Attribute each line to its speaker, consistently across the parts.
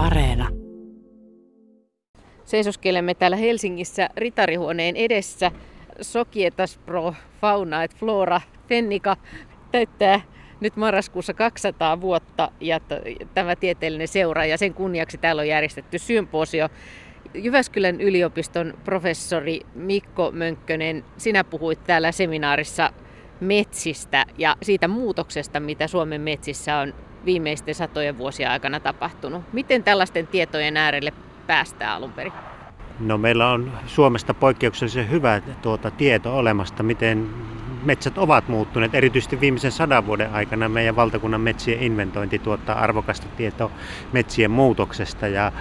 Speaker 1: Areena.
Speaker 2: Seisoskelemme täällä Helsingissä ritarihuoneen edessä. Sokietas Pro Fauna et Flora Fennika täyttää nyt marraskuussa 200 vuotta ja tämä tieteellinen seura ja sen kunniaksi täällä on järjestetty symposio. Jyväskylän yliopiston professori Mikko Mönkkönen, sinä puhuit täällä seminaarissa metsistä ja siitä muutoksesta, mitä Suomen metsissä on viimeisten satojen vuosien aikana tapahtunut. Miten tällaisten tietojen äärelle päästään alun perin?
Speaker 3: No meillä on Suomesta poikkeuksellisen hyvä tuota tieto olemasta, miten metsät ovat muuttuneet. Erityisesti viimeisen sadan vuoden aikana meidän valtakunnan metsien inventointi tuottaa arvokasta tietoa metsien muutoksesta. Ja,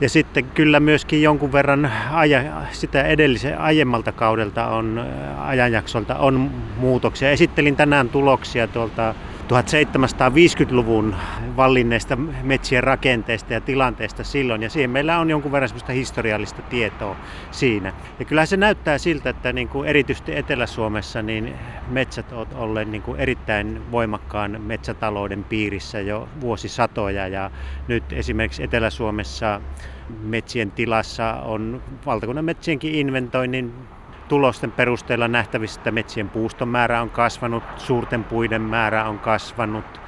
Speaker 3: ja sitten kyllä myöskin jonkun verran aja, sitä edellisen aiemmalta kaudelta on, ajanjaksolta on muutoksia. Esittelin tänään tuloksia tuolta 1750-luvun vallinneista metsien rakenteesta ja tilanteesta silloin, ja siihen meillä on jonkun verran sellaista historiallista tietoa siinä. Ja kyllähän se näyttää siltä, että niin kuin erityisesti Etelä-Suomessa niin metsät ovat olleet niin kuin erittäin voimakkaan metsätalouden piirissä jo vuosisatoja, ja nyt esimerkiksi Etelä-Suomessa metsien tilassa on valtakunnan metsienkin inventoinnin tulosten perusteella nähtävissä, että metsien puuston määrä on kasvanut, suurten puiden määrä on kasvanut,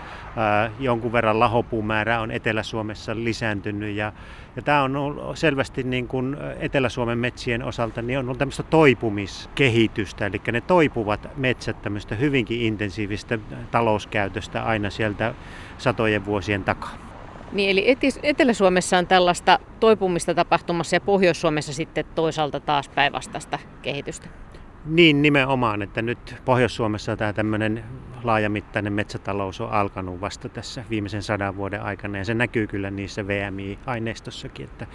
Speaker 3: jonkun verran lahopuumäärä on Etelä-Suomessa lisääntynyt. Ja, ja tämä on ollut selvästi niin kuin Etelä-Suomen metsien osalta niin on ollut tämmöistä toipumiskehitystä, eli ne toipuvat metsät tämmöistä hyvinkin intensiivistä talouskäytöstä aina sieltä satojen vuosien takaa.
Speaker 2: Niin, eli Etelä-Suomessa on tällaista toipumista tapahtumassa ja Pohjois-Suomessa sitten toisaalta taas päinvastaista kehitystä.
Speaker 3: Niin nimenomaan, että nyt Pohjois-Suomessa tämä tämmöinen laajamittainen metsätalous on alkanut vasta tässä viimeisen sadan vuoden aikana ja se näkyy kyllä niissä VMI-aineistossakin, että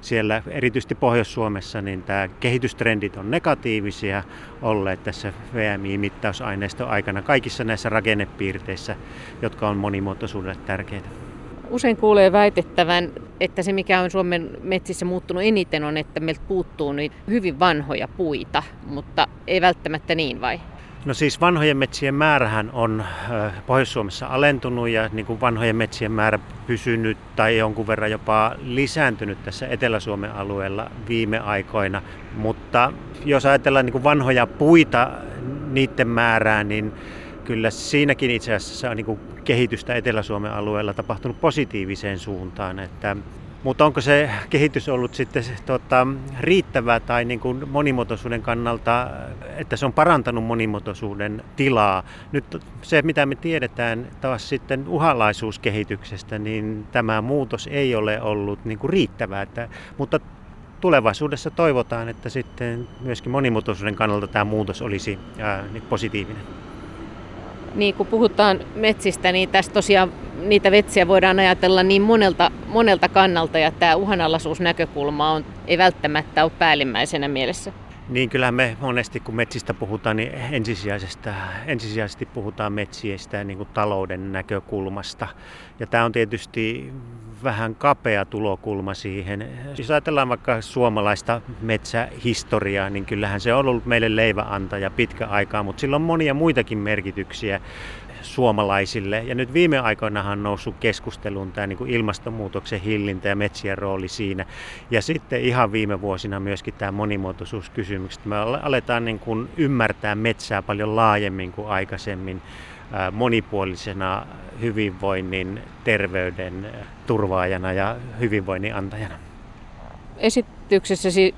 Speaker 3: siellä erityisesti Pohjois-Suomessa niin tämä kehitystrendit on negatiivisia olleet tässä VMI-mittausaineiston aikana kaikissa näissä rakennepiirteissä, jotka on monimuotoisuudelle tärkeitä.
Speaker 2: Usein kuulee väitettävän, että se mikä on Suomen metsissä muuttunut eniten on, että meiltä puuttuu niitä hyvin vanhoja puita, mutta ei välttämättä niin vai?
Speaker 3: No siis vanhojen metsien määrähän on Pohjois-Suomessa alentunut ja niin kuin vanhojen metsien määrä pysynyt tai jonkun verran jopa lisääntynyt tässä Etelä-Suomen alueella viime aikoina. Mutta jos ajatellaan niin kuin vanhoja puita, niiden määrää, niin kyllä siinäkin itse asiassa on niin kehitystä Etelä-Suomen alueella tapahtunut positiiviseen suuntaan. Että, mutta onko se kehitys ollut sitten tota, riittävää tai niin kuin monimuotoisuuden kannalta, että se on parantanut monimuotoisuuden tilaa? Nyt se, mitä me tiedetään taas sitten uhalaisuuskehityksestä, niin tämä muutos ei ole ollut niin kuin riittävää. Että, mutta tulevaisuudessa toivotaan, että sitten myöskin monimuotoisuuden kannalta tämä muutos olisi ää, positiivinen
Speaker 2: niin kun puhutaan metsistä, niin tässä tosiaan niitä vetsiä voidaan ajatella niin monelta, monelta kannalta, ja tämä uhanalaisuusnäkökulma on, ei välttämättä ole päällimmäisenä mielessä.
Speaker 3: Niin kyllä me monesti kun metsistä puhutaan, niin ensisijaisesti, ensisijaisesti puhutaan metsistä niin kuin talouden näkökulmasta. Ja tämä on tietysti vähän kapea tulokulma siihen. Jos ajatellaan vaikka suomalaista metsähistoriaa, niin kyllähän se on ollut meille leiväantaja pitkä aikaa, mutta sillä on monia muitakin merkityksiä suomalaisille. Ja nyt viime aikoina on noussut keskusteluun tämä niin kuin ilmastonmuutoksen hillintä ja metsien rooli siinä. Ja sitten ihan viime vuosina myöskin tämä monimuotoisuuskysymys. Me aletaan niin kuin ymmärtää metsää paljon laajemmin kuin aikaisemmin monipuolisena hyvinvoinnin, terveyden turvaajana ja hyvinvoinnin antajana.
Speaker 2: Esityksessäsi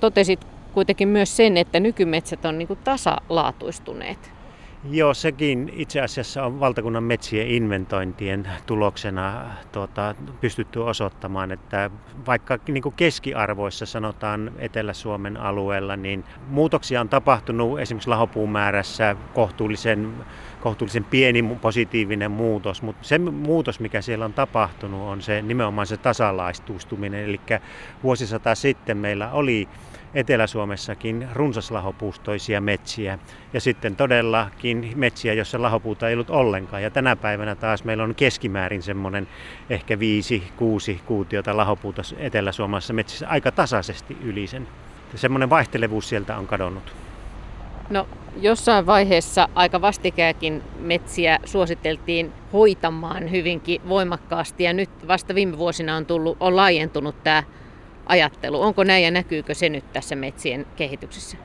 Speaker 2: totesit kuitenkin myös sen, että nykymetsät on niin tasalaatuistuneet.
Speaker 3: Joo, sekin itse asiassa on valtakunnan metsien inventointien tuloksena tuota, pystytty osoittamaan, että vaikka niin kuin keskiarvoissa sanotaan Etelä-Suomen alueella, niin muutoksia on tapahtunut esimerkiksi lahopuun määrässä kohtuullisen, kohtuullisen pieni positiivinen muutos, mutta se muutos, mikä siellä on tapahtunut, on se nimenomaan se tasalaistustuminen, eli vuosisata sitten meillä oli Etelä-Suomessakin runsaslahopuustoisia metsiä ja sitten todellakin metsiä, joissa lahopuuta ei ollut ollenkaan. Ja tänä päivänä taas meillä on keskimäärin semmoinen ehkä 5-6 kuutiota lahopuuta Etelä-Suomessa metsissä aika tasaisesti yli sen. Semmoinen vaihtelevuus sieltä on kadonnut.
Speaker 2: No jossain vaiheessa aika vastikääkin metsiä suositeltiin hoitamaan hyvinkin voimakkaasti ja nyt vasta viime vuosina on, tullut, on laajentunut tämä ajattelu. Onko näin ja näkyykö se nyt tässä metsien kehityksessä?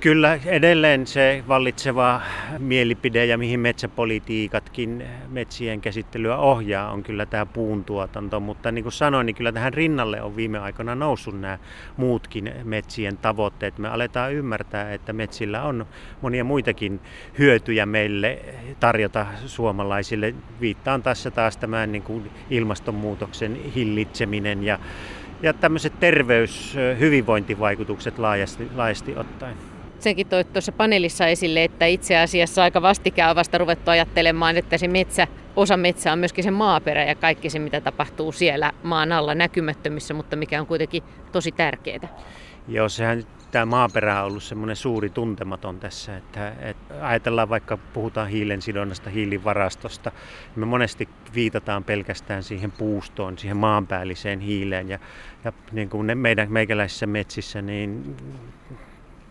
Speaker 3: Kyllä edelleen se vallitseva mielipide ja mihin metsäpolitiikatkin metsien käsittelyä ohjaa on kyllä tämä puuntuotanto, mutta niin kuin sanoin, niin kyllä tähän rinnalle on viime aikoina noussut nämä muutkin metsien tavoitteet. Me aletaan ymmärtää, että metsillä on monia muitakin hyötyjä meille tarjota suomalaisille. Viittaan tässä taas tämän niin kuin ilmastonmuutoksen hillitseminen ja ja tämmöiset terveys- hyvinvointivaikutukset laajasti, laajasti ottaen
Speaker 2: senkin toi tuossa paneelissa esille, että itse asiassa aika vastikään on vasta ruvettu ajattelemaan, että se metsä, osa metsää on myöskin se maaperä ja kaikki se, mitä tapahtuu siellä maan alla näkymättömissä, mutta mikä on kuitenkin tosi tärkeää.
Speaker 3: Joo, sehän tämä maaperä on ollut semmoinen suuri tuntematon tässä, että, että ajatellaan vaikka puhutaan hiilen sidonnasta, hiilivarastosta, me monesti viitataan pelkästään siihen puustoon, siihen maanpäälliseen hiileen ja, ja niin kuin ne meidän meikäläisissä metsissä, niin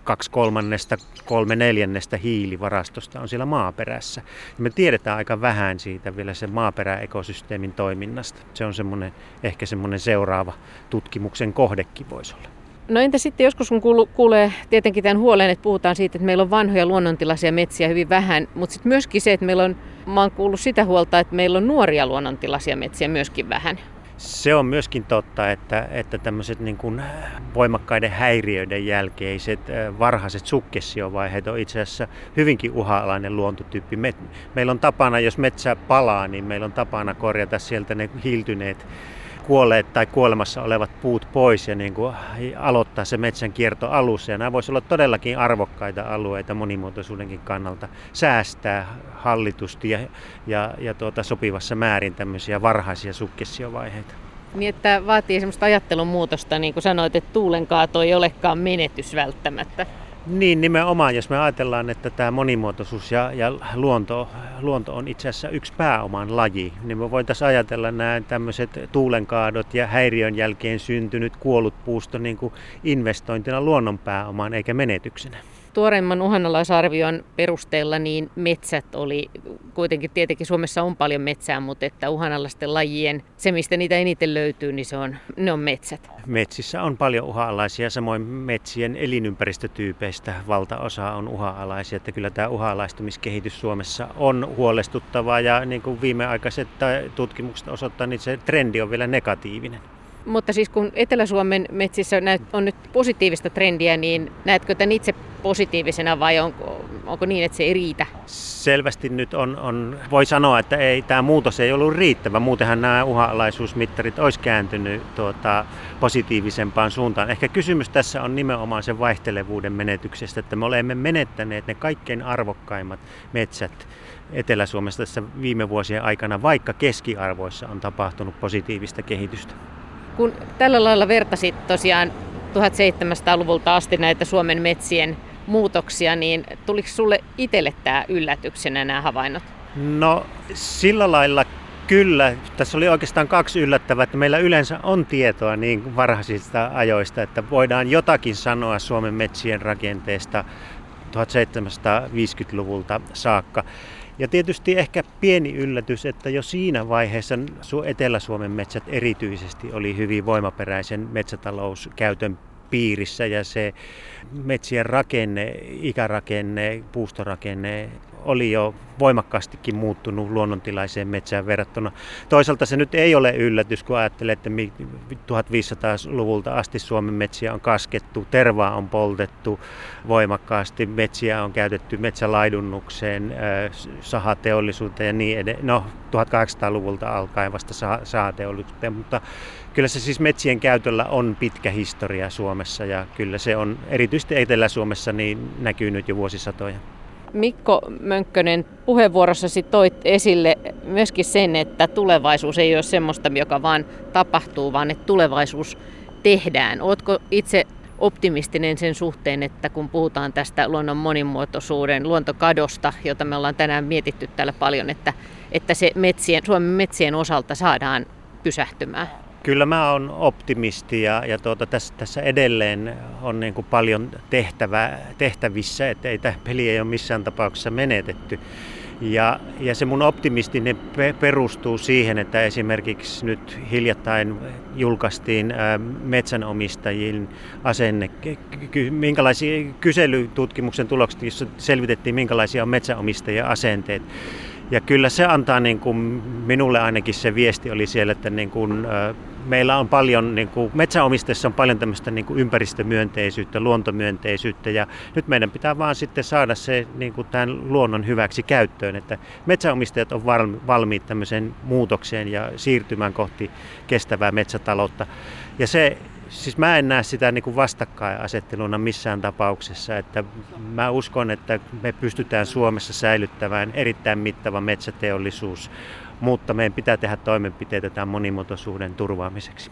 Speaker 3: kaksi kolmannesta, kolme neljännestä hiilivarastosta on siellä maaperässä. Ja me tiedetään aika vähän siitä vielä sen maaperäekosysteemin toiminnasta. Se on semmoinen, ehkä semmoinen seuraava tutkimuksen kohdekin voisi olla.
Speaker 2: No entä sitten joskus kun kuulee tietenkin tämän huolen, että puhutaan siitä, että meillä on vanhoja luonnontilaisia metsiä hyvin vähän, mutta sitten myöskin se, että meillä on, mä oon kuullut sitä huolta, että meillä on nuoria luonnontilaisia metsiä myöskin vähän.
Speaker 3: Se on myöskin totta, että, että tämmöiset niin kuin voimakkaiden häiriöiden jälkeiset varhaiset sukkessiovaiheet on itse asiassa hyvinkin uha-alainen luontotyyppi. Me, meillä on tapana, jos metsä palaa, niin meillä on tapana korjata sieltä ne hiiltyneet kuolleet tai kuolemassa olevat puut pois ja niin kuin aloittaa se metsän kierto alussa. Ja nämä voisivat olla todellakin arvokkaita alueita monimuotoisuudenkin kannalta. Säästää hallitusti ja, ja, ja tuota, sopivassa määrin tämmöisiä varhaisia sukkessiovaiheita.
Speaker 2: Niin, että vaatii semmoista ajattelun muutosta, niin kuin sanoit, että tuulenkaato ei olekaan menetys välttämättä.
Speaker 3: Niin, nimenomaan. Jos me ajatellaan, että tämä monimuotoisuus ja, ja luonto, luonto on itse asiassa yksi pääoman laji, niin me voitaisiin ajatella nämä tämmöiset tuulenkaadot ja häiriön jälkeen syntynyt kuollut puusto niin kuin investointina luonnon pääomaan eikä menetyksenä
Speaker 2: tuoreimman uhanalaisarvion perusteella niin metsät oli, kuitenkin tietenkin Suomessa on paljon metsää, mutta että uhanalaisten lajien, se mistä niitä eniten löytyy, niin se on, ne on metsät.
Speaker 3: Metsissä on paljon uhanalaisia, samoin metsien elinympäristötyypeistä valtaosa on uhanalaisia, että kyllä tämä uhanalaistumiskehitys Suomessa on huolestuttavaa ja niin kuin viimeaikaiset tutkimukset osoittaa, niin se trendi on vielä negatiivinen.
Speaker 2: Mutta siis kun Etelä-Suomen metsissä on nyt positiivista trendiä, niin näetkö tämän itse positiivisena vai onko, onko niin, että se ei riitä?
Speaker 3: Selvästi nyt on, on voi sanoa, että ei, tämä muutos ei ollut riittävä. Muutenhan nämä uhanalaisuusmittarit olisi kääntynyt tuota, positiivisempaan suuntaan. Ehkä kysymys tässä on nimenomaan sen vaihtelevuuden menetyksestä, että me olemme menettäneet ne kaikkein arvokkaimmat metsät Etelä-Suomessa tässä viime vuosien aikana, vaikka keskiarvoissa on tapahtunut positiivista kehitystä.
Speaker 2: Kun tällä lailla vertasit tosiaan 1700-luvulta asti näitä Suomen metsien muutoksia, niin tuliko sulle itselle tämä yllätyksenä nämä havainnot?
Speaker 3: No sillä lailla kyllä. Tässä oli oikeastaan kaksi yllättävää, että meillä yleensä on tietoa niin varhaisista ajoista, että voidaan jotakin sanoa Suomen metsien rakenteesta 1750-luvulta saakka. Ja tietysti ehkä pieni yllätys, että jo siinä vaiheessa Etelä-Suomen metsät erityisesti oli hyvin voimaperäisen metsätalouskäytön piirissä ja se metsien rakenne, ikärakenne, puustorakenne oli jo voimakkaastikin muuttunut luonnontilaiseen metsään verrattuna. Toisaalta se nyt ei ole yllätys, kun ajattelee, että 1500-luvulta asti Suomen metsiä on kaskettu, tervaa on poltettu voimakkaasti, metsiä on käytetty metsälaidunnukseen, sahateollisuuteen ja niin edelleen. No, 1800-luvulta alkaen vasta sahateollisuuteen, mutta kyllä se siis metsien käytöllä on pitkä historia Suomessa ja kyllä se on erityisesti Etelä-Suomessa niin näkynyt jo vuosisatoja.
Speaker 2: Mikko Mönkkönen, puheenvuorossasi toit esille myöskin sen, että tulevaisuus ei ole semmoista, joka vaan tapahtuu, vaan että tulevaisuus tehdään. Oletko itse optimistinen sen suhteen, että kun puhutaan tästä luonnon monimuotoisuuden, luontokadosta, jota me ollaan tänään mietitty täällä paljon, että, että se metsien, Suomen metsien osalta saadaan pysähtymään?
Speaker 3: Kyllä mä oon optimisti ja, ja tuota, tässä, tässä edelleen on niin kuin paljon tehtävää, tehtävissä, että ei tämä peli ei ole missään tapauksessa menetetty. Ja, ja se mun optimistinen perustuu siihen, että esimerkiksi nyt hiljattain julkaistiin metsänomistajien asenne, minkälaisia kyselytutkimuksen tulokset, jossa selvitettiin minkälaisia on metsänomistajien asenteet. Ja kyllä se antaa niin kuin, minulle ainakin se viesti oli siellä, että niin kuin, meillä on paljon, niin kuin, metsäomistajissa on paljon tämmöistä niin kuin ympäristömyönteisyyttä, luontomyönteisyyttä ja nyt meidän pitää vaan sitten saada se niin kuin tämän luonnon hyväksi käyttöön, että metsäomistajat on valmiit tämmöiseen muutokseen ja siirtymään kohti kestävää metsätaloutta. Ja se Siis mä en näe sitä niin kuin vastakkainasetteluna missään tapauksessa, että mä uskon, että me pystytään Suomessa säilyttämään erittäin mittava metsäteollisuus, mutta meidän pitää tehdä toimenpiteitä tämän monimuotoisuuden turvaamiseksi.